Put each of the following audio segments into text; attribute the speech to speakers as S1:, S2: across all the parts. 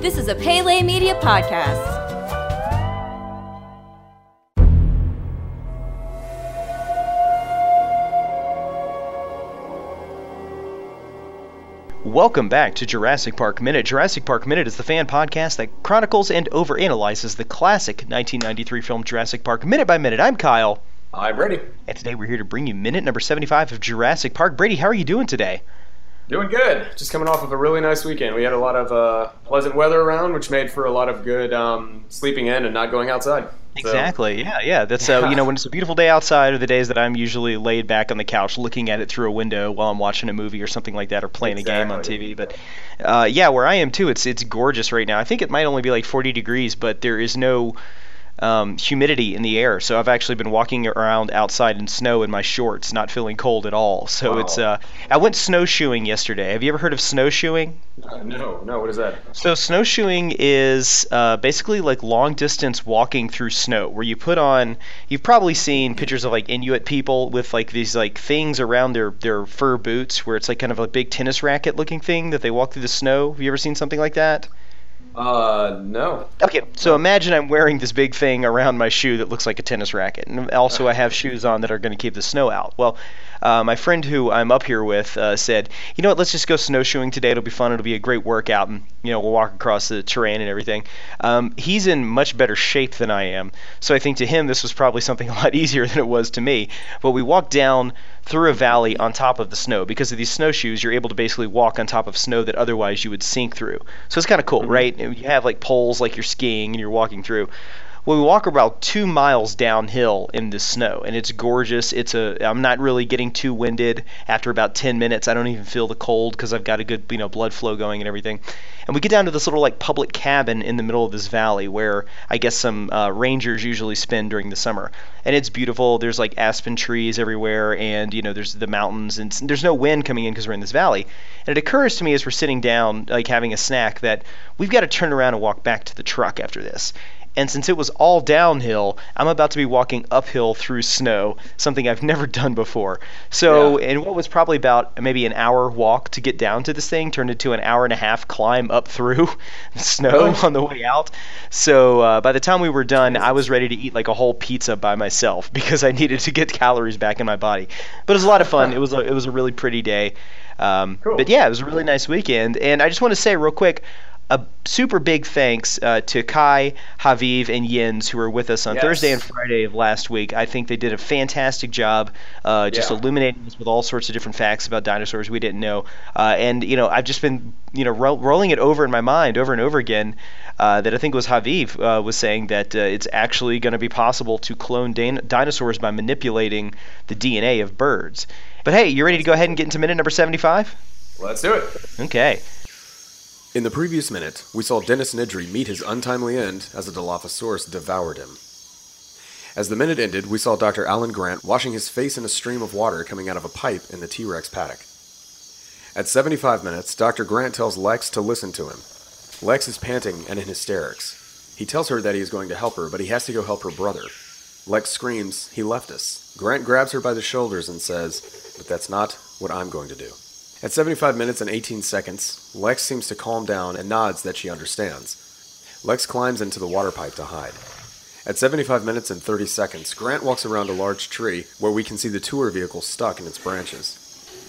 S1: This is a Pele Media podcast.
S2: Welcome back to Jurassic Park Minute. Jurassic Park Minute is the fan podcast that chronicles and overanalyzes the classic 1993 film Jurassic Park minute by minute. I'm Kyle.
S3: I'm Brady.
S2: And today we're here to bring you minute number 75 of Jurassic Park. Brady, how are you doing today?
S3: Doing good. Just coming off of a really nice weekend. We had a lot of uh, pleasant weather around, which made for a lot of good um, sleeping in and not going outside. So,
S2: Exactly. Yeah, yeah. That's uh, you know when it's a beautiful day outside, are the days that I'm usually laid back on the couch looking at it through a window while I'm watching a movie or something like that, or playing a game on TV. But uh, yeah, where I am too, it's it's gorgeous right now. I think it might only be like 40 degrees, but there is no um, humidity in the air. So I've actually been walking around outside in snow in my shorts, not feeling cold at all. So it's uh, I went snowshoeing yesterday. Have you ever heard of snowshoeing?
S3: Uh, no, no. What is that?
S2: So snowshoeing is uh, basically like long distance walking through snow, where you put on. You've probably seen pictures of like Inuit people with like these like things around their their fur boots, where it's like kind of a big tennis racket looking thing that they walk through the snow. Have you ever seen something like that?
S3: Uh, no.
S2: Okay, so imagine I'm wearing this big thing around my shoe that looks like a tennis racket, and also I have shoes on that are going to keep the snow out. Well, uh, my friend who I'm up here with uh, said, you know what, let's just go snowshoeing today. It'll be fun. It'll be a great workout, and you know we'll walk across the terrain and everything. Um, he's in much better shape than I am, so I think to him this was probably something a lot easier than it was to me. But we walked down through a valley on top of the snow because of these snowshoes. You're able to basically walk on top of snow that otherwise you would sink through. So it's kind of cool, mm-hmm. right? You have like poles like you're skiing and you're walking through. Well, we walk about two miles downhill in the snow, and it's gorgeous. It's a. I'm not really getting too winded. After about 10 minutes, I don't even feel the cold because I've got a good, you know, blood flow going and everything. And we get down to this little like public cabin in the middle of this valley where I guess some uh, rangers usually spend during the summer. And it's beautiful. There's like aspen trees everywhere, and you know, there's the mountains, and there's no wind coming in because we're in this valley. And it occurs to me as we're sitting down, like having a snack, that we've got to turn around and walk back to the truck after this. And since it was all downhill, I'm about to be walking uphill through snow, something I've never done before. So,
S3: Yeah.
S2: in what was probably about maybe an hour walk to get down to this thing, turned into an hour and a half climb up through snow
S3: Really?
S2: on the way out. So, uh, by the time we were done, I was ready to eat like a whole pizza by myself because I needed to get calories back in my body. But it was a lot of fun. It was a, it was a really pretty day. Um,
S3: Cool.
S2: But yeah, it was a really nice weekend. And I just want to say real quick, a super big thanks uh, to Kai, Haviv, and Jens who were with us on
S3: Yes.
S2: Thursday and Friday of last week. I think they did a fantastic job uh, just
S3: Yeah.
S2: illuminating us with all sorts of different facts about dinosaurs we didn't know. Uh, and, you know, I've just been, you know, ro- rolling it over in my mind over and over again uh, that I think it was Haviv uh, was saying that uh, it's actually going to be possible to clone din- dinosaurs by manipulating the DNA of birds. But hey, you ready to go ahead and get into minute number 75?
S3: Let's do it.
S2: Okay.
S3: In the previous minute, we saw Dennis Nedry meet his untimely end as a Dilophosaurus devoured him. As the minute ended, we saw Dr. Alan Grant washing his face in a stream of water coming out of a pipe in the T Rex paddock. At 75 minutes, Dr. Grant tells Lex to listen to him. Lex is panting and in hysterics. He tells her that he is going to help her, but he has to go help her brother. Lex screams, He left us. Grant grabs her by the shoulders and says, But that's not what I'm going to do. At 75 minutes and 18 seconds, Lex seems to calm down and nods that she understands. Lex climbs into the water pipe to hide. At 75 minutes and 30 seconds, Grant walks around a large tree where we can see the tour vehicle stuck in its branches.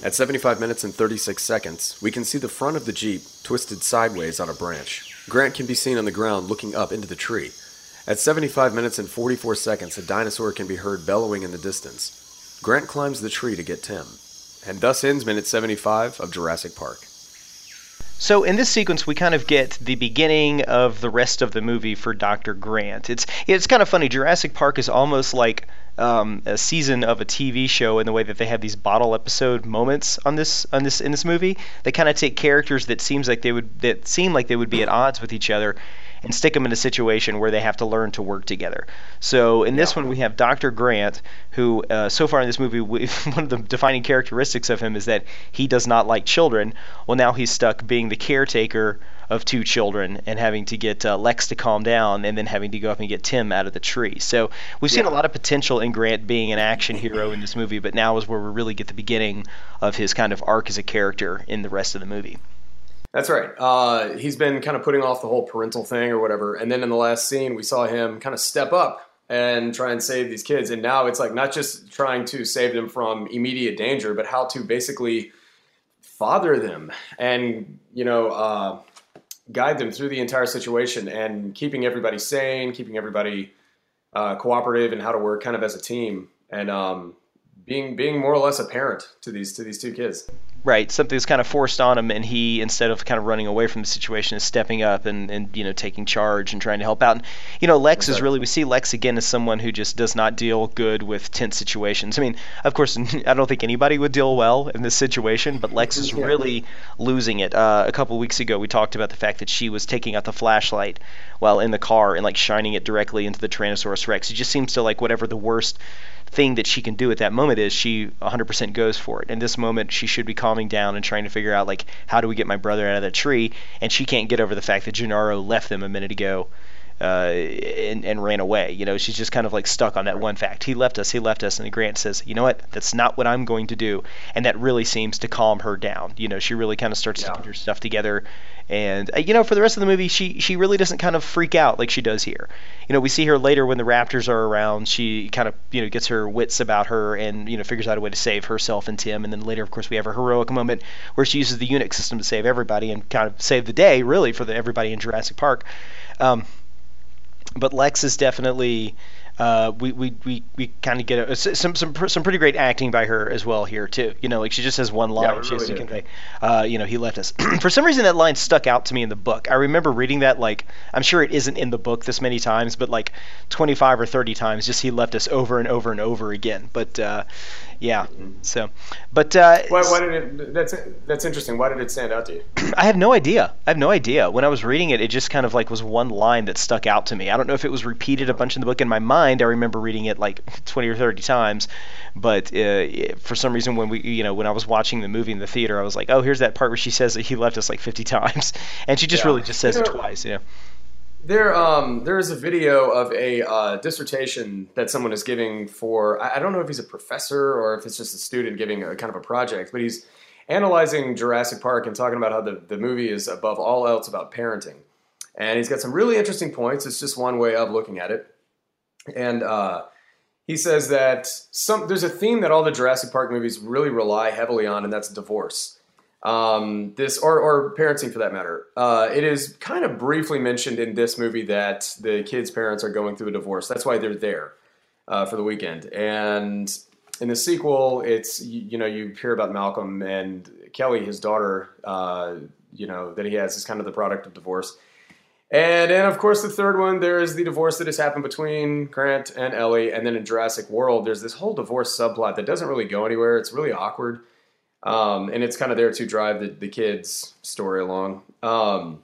S3: At 75 minutes and 36 seconds, we can see the front of the Jeep twisted sideways on a branch. Grant can be seen on the ground looking up into the tree. At 75 minutes and 44 seconds, a dinosaur can be heard bellowing in the distance. Grant climbs the tree to get Tim. And thus ends minute 75 of Jurassic Park.
S2: So in this sequence, we kind of get the beginning of the rest of the movie for Dr. Grant. It's it's kind of funny. Jurassic Park is almost like um, a season of a TV show in the way that they have these bottle episode moments on this on this in this movie. They kind of take characters that seems like they would that seem like they would be at odds with each other and stick them in a situation where they have to learn to work together. So in this one, we have Dr. Grant, who uh, so far in this movie, we, one of the defining characteristics of him is that he does not like children. Well, now he's stuck being the caretaker of two children and having to get uh, Lex to calm down and then having to go up and get Tim out of the tree. So we've seen a lot of potential in Grant being an action hero in this movie, but now is where we really get the beginning of his kind of arc as a character in the rest of the movie.
S3: That's right. Uh, he's been kind of putting off the whole parental thing or whatever. And then in the last scene, we saw him kind of step up and try and save these kids. And now it's like not just trying to save them from immediate danger, but how to basically father them and, you know, uh, guide them through the entire situation and keeping everybody sane, keeping everybody uh, cooperative and how to work kind of as a team. And um, being being more or less a parent to these to these two kids.
S2: Right, something's kind of forced on him, and he instead of kind of running away from the situation, is stepping up and, and you know taking charge and trying to help out. And, you know, Lex is really we see Lex again as someone who just does not deal good with tense situations. I mean, of course, I don't think anybody would deal well in this situation, but Lex is really losing it. Uh, a couple weeks ago, we talked about the fact that she was taking out the flashlight while in the car and like shining it directly into the Tyrannosaurus Rex. It just seems to like whatever the worst thing that she can do at that moment is she 100% goes for it. In this moment, she should be calming down and trying to figure out like how do we get my brother out of that tree, and she can't get over the fact that Gennaro left them a minute ago. Uh, and, and ran away. You know, she's just kind of like stuck on that one fact. He left us. He left us. And Grant says, "You know what? That's not what I'm going to do." And that really seems to calm her down. You know, she really kind of starts yeah. to put her stuff together and uh, you know, for the rest of the movie, she she really doesn't kind of freak out like she does here. You know, we see her later when the Raptors are around. She kind of you know gets her wits about her and you know figures out a way to save herself and Tim. And then later, of course, we have her heroic moment where she uses the Unix system to save everybody and kind of save the day, really, for the, everybody in Jurassic Park. Um, but Lex is definitely uh, we we we, we kind of get a, some some some pretty great acting by her as well here too. You know, like she just has one line yeah, she has to convey. Uh, you know, he left us. For some reason, that line stuck out to me in the book. I remember reading that like I'm sure it isn't in the book this many times, but like 25 or 30 times, just he left us over and over and over again. But uh, yeah. So, but uh,
S3: why, why, did it? That's that's interesting. Why did it stand out to you?
S2: I have no idea. I have no idea. When I was reading it, it just kind of like was one line that stuck out to me. I don't know if it was repeated a bunch in the book. In my mind, I remember reading it like 20 or 30 times, but uh, for some reason, when we, you know, when I was watching the movie in the theater, I was like, oh, here's that part where she says that he left us like 50 times, and she just yeah. really just says it twice. You know.
S3: There, um, there is a video of a uh, dissertation that someone is giving for. I, I don't know if he's a professor or if it's just a student giving a kind of a project, but he's analyzing Jurassic Park and talking about how the, the movie is above all else about parenting. And he's got some really interesting points. It's just one way of looking at it. And uh, he says that some there's a theme that all the Jurassic Park movies really rely heavily on, and that's divorce um, this or, or parenting for that matter. Uh, it is kind of briefly mentioned in this movie that the kids' parents are going through a divorce. That's why they're there uh, for the weekend. And in the sequel, it's you, you, know you hear about Malcolm and Kelly, his daughter. Uh, you know that he has is kind of the product of divorce. And then, of course, the third one, there is the divorce that has happened between Grant and Ellie. And then in Jurassic World, there's this whole divorce subplot that doesn't really go anywhere. It's really awkward. Um, and it's kind of there to drive the, the kids' story along. Um,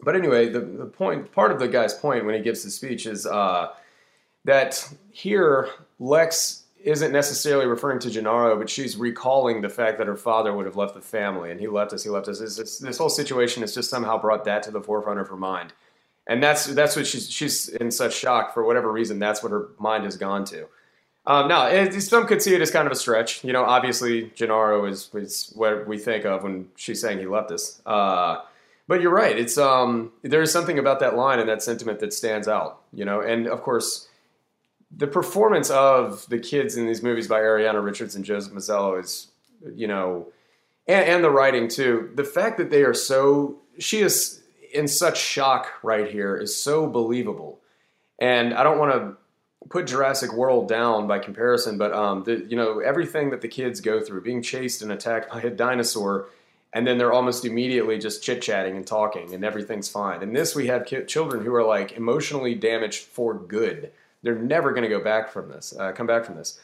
S3: but anyway, the, the point, part of the guy's point when he gives the speech is uh, that here Lex isn't necessarily referring to Gennaro, but she's recalling the fact that her father would have left the family and he left us, he left us. It's, it's, this whole situation has just somehow brought that to the forefront of her mind. And that's that's what she's she's in such shock for whatever reason. That's what her mind has gone to. Um, now, it, some could see it as kind of a stretch. You know, obviously, Gennaro is, is what we think of when she's saying he left us. Uh, but you're right. It's um, there is something about that line and that sentiment that stands out. You know, and of course, the performance of the kids in these movies by Ariana Richards and Joseph Mazzello is, you know, and, and the writing too. The fact that they are so she is in such shock right here is so believable. And I don't want to put Jurassic World down by comparison, but um, the, you know everything that the kids go through, being chased and attacked by a dinosaur, and then they're almost immediately just chit chatting and talking, and everything's fine. In this, we have ki- children who are like emotionally damaged for good. They're never going to go back from this, uh, come back from this,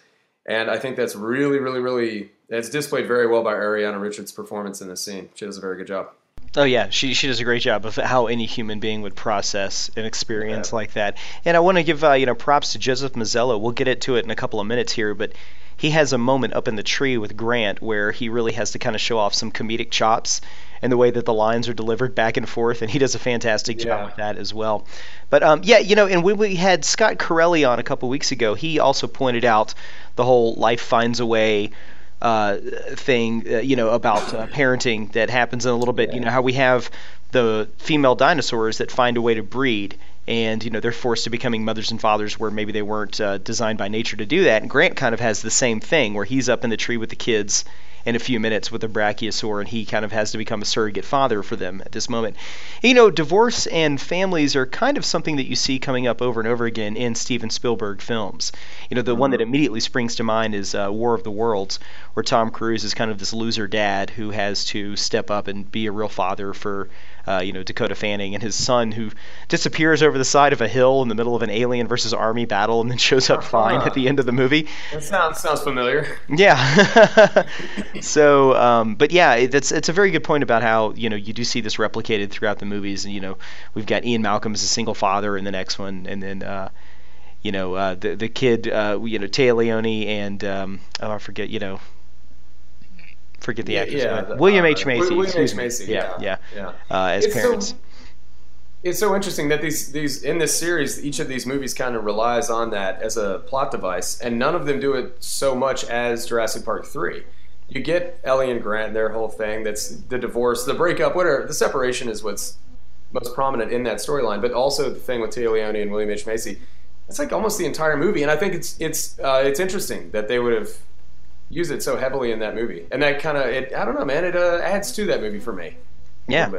S3: and I think that's really, really, really, it's displayed very well by Ariana Richards' performance in this scene. She does a very good job.
S2: Oh yeah, she she does a great job of how any human being would process an experience yeah. like that. And I want to give uh, you know props to Joseph Mazzello. We'll get into it in a couple of minutes here, but he has a moment up in the tree with Grant where he really has to kind of show off some comedic chops and the way that the lines are delivered back and forth, and he does a fantastic job with that as well. But um, yeah, you know, and when we had Scott Corelli on a couple weeks ago, he also pointed out the whole life finds a way uh, thing, uh, you know, about uh, parenting that happens in a little bit. You know how we have the female dinosaurs that find a way to breed, and you know they're forced to becoming mothers and fathers where maybe they weren't uh, designed by nature to do that. And Grant kind of has the same thing where he's up in the tree with the kids in a few minutes with a brachiosaur, and he kind of has to become a surrogate father for them at this moment. You know, divorce and families are kind of something that you see coming up over and over again in Steven Spielberg films. You know, the one that immediately springs to mind is uh, War of the Worlds, where Tom Cruise is kind of this loser dad who has to step up and be a real father for uh, you know Dakota Fanning and his son who disappears over the side of a hill in the middle of an alien versus army battle and then shows up fine at the end of the movie.
S3: That sounds sounds familiar.
S2: Yeah. so, um, but yeah, it's it's a very good point about how you know you do see this replicated throughout the movies, and you know we've got Ian Malcolm as a single father in the next one, and then. Uh, you know uh, the the kid, uh, you know Téa Leoni and um, oh I forget, you know forget the
S3: Yeah,
S2: actor's
S3: yeah, the-
S2: William
S3: uh,
S2: H Macy.
S3: William H. Macy,
S2: Yeah, yeah.
S3: yeah,
S2: Uh, as
S3: It's so-
S2: parents.
S3: It's so interesting that these these in this series, each of these movies kind of relies on that as a plot device, and none of them do it so much as Jurassic Park three. You get Ellie and Grant, their whole thing. That's the divorce, the breakup, whatever. The separation is what's most prominent in that storyline, but also the thing with Téa Leoni and William H Macy. It's like almost the entire movie, and I think it's it's uh, it's interesting that they would have used it so heavily in that movie, and that kind of it. I don't know, man. It uh, adds to that movie for me. a
S2: Yeah.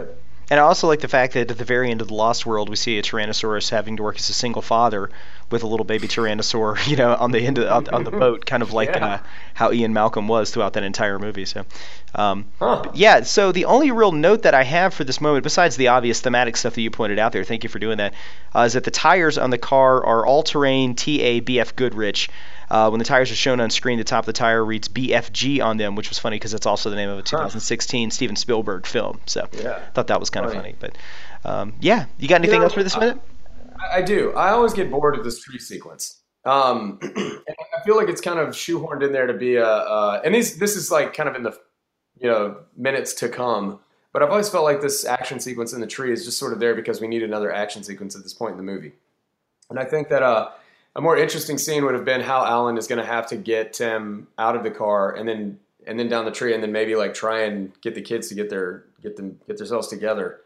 S2: And I also like the fact that at the very end of the Lost World, we see a Tyrannosaurus having to work as a single father with a little baby Tyrannosaur, you know, on the end of on, on the boat, kind of like
S3: Yeah.
S2: uh, how Ian Malcolm was throughout that entire movie. So, um,
S3: Huh.
S2: yeah. So the only real note that I have for this moment, besides the obvious thematic stuff that you pointed out there, thank you for doing that, uh, is that the tires on the car are all-terrain TA BF Goodrich. Uh, when the tires are shown on screen, the top of the tire reads BFG on them, which was funny because that's also the name of a 2016 Steven Spielberg film. So,
S3: Yeah.
S2: thought that was kind of
S3: Funny.
S2: But um, yeah, you got anything
S3: know,
S2: else for this
S3: I-
S2: minute?
S3: I I do. I always get bored of this tree sequence. Um, I feel like it's kind of shoehorned in there to be a, uh, and these, this is like kind of in the, you know, minutes to come. But I've always felt like this action sequence in the tree is just sort of there because we need another action sequence at this point in the movie. And I think that uh, a more interesting scene would have been how Alan is going to have to get Tim out of the car and then and then down the tree and then maybe like try and get the kids to get their get them get themselves together.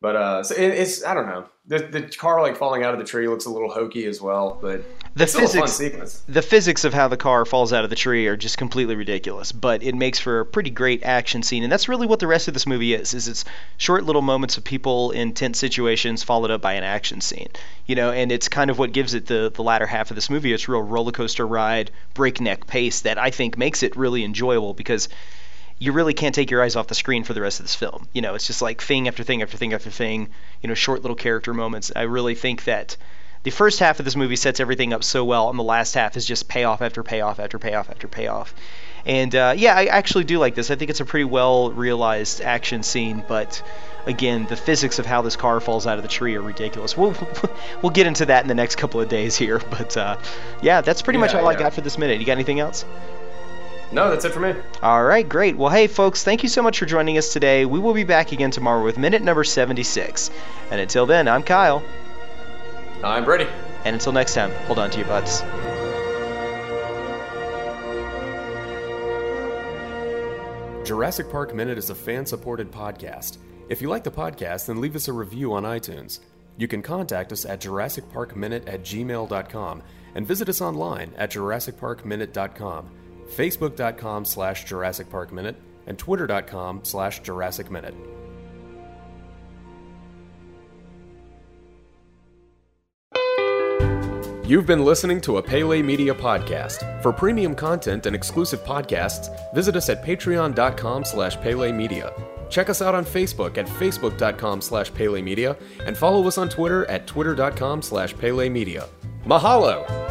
S3: But uh, so it, it's I don't know the the car like falling out of the tree looks a little hokey as well, but
S2: The
S3: it's still a fun
S2: physics,
S3: sequence.
S2: the physics of how the car falls out of the tree are just completely ridiculous. But it makes for a pretty great action scene, and that's really what the rest of this movie is. Is it's short little moments of people in tense situations followed up by an action scene. You know, and it's kind of what gives it the the latter half of this movie. It's a real roller coaster ride, breakneck pace that I think makes it really enjoyable because you really can't take your eyes off the screen for the rest of this film. You know, it's just like thing after thing after thing after thing, you know, short little character moments. I really think that the first half of this movie sets everything up so well, and the last half is just payoff after payoff after payoff after payoff. And uh, yeah, I actually do like this. I think it's a pretty well realized action scene, but again, the physics of how this car falls out of the tree are ridiculous. We'll we'll get into that in the next couple of days here, but uh, yeah, that's pretty much
S3: Yeah,
S2: all I got for this minute. You got anything else?
S3: No, that's it for me.
S2: All right, great. Well, hey, folks, thank you so much for joining us today. We will be back again tomorrow with minute number 76. And until then, I'm Kyle.
S3: I'm Brady.
S2: And until next time, hold on to your butts.
S3: Jurassic Park Minute is a fan supported podcast. If you like the podcast, then leave us a review on iTunes. You can contact us at JurassicParkMinute at gmail.com and visit us online at JurassicParkMinute.com, Facebook.com slash Jurassic Park Minute, and Twitter.com slash Jurassic Minute. You've been listening to a Pele Media podcast. For premium content and exclusive podcasts, visit us at patreon.com slash Pele Media. Check us out on Facebook at facebook.com slash Pele Media and follow us on Twitter at twitter.com slash Pele Media. Mahalo!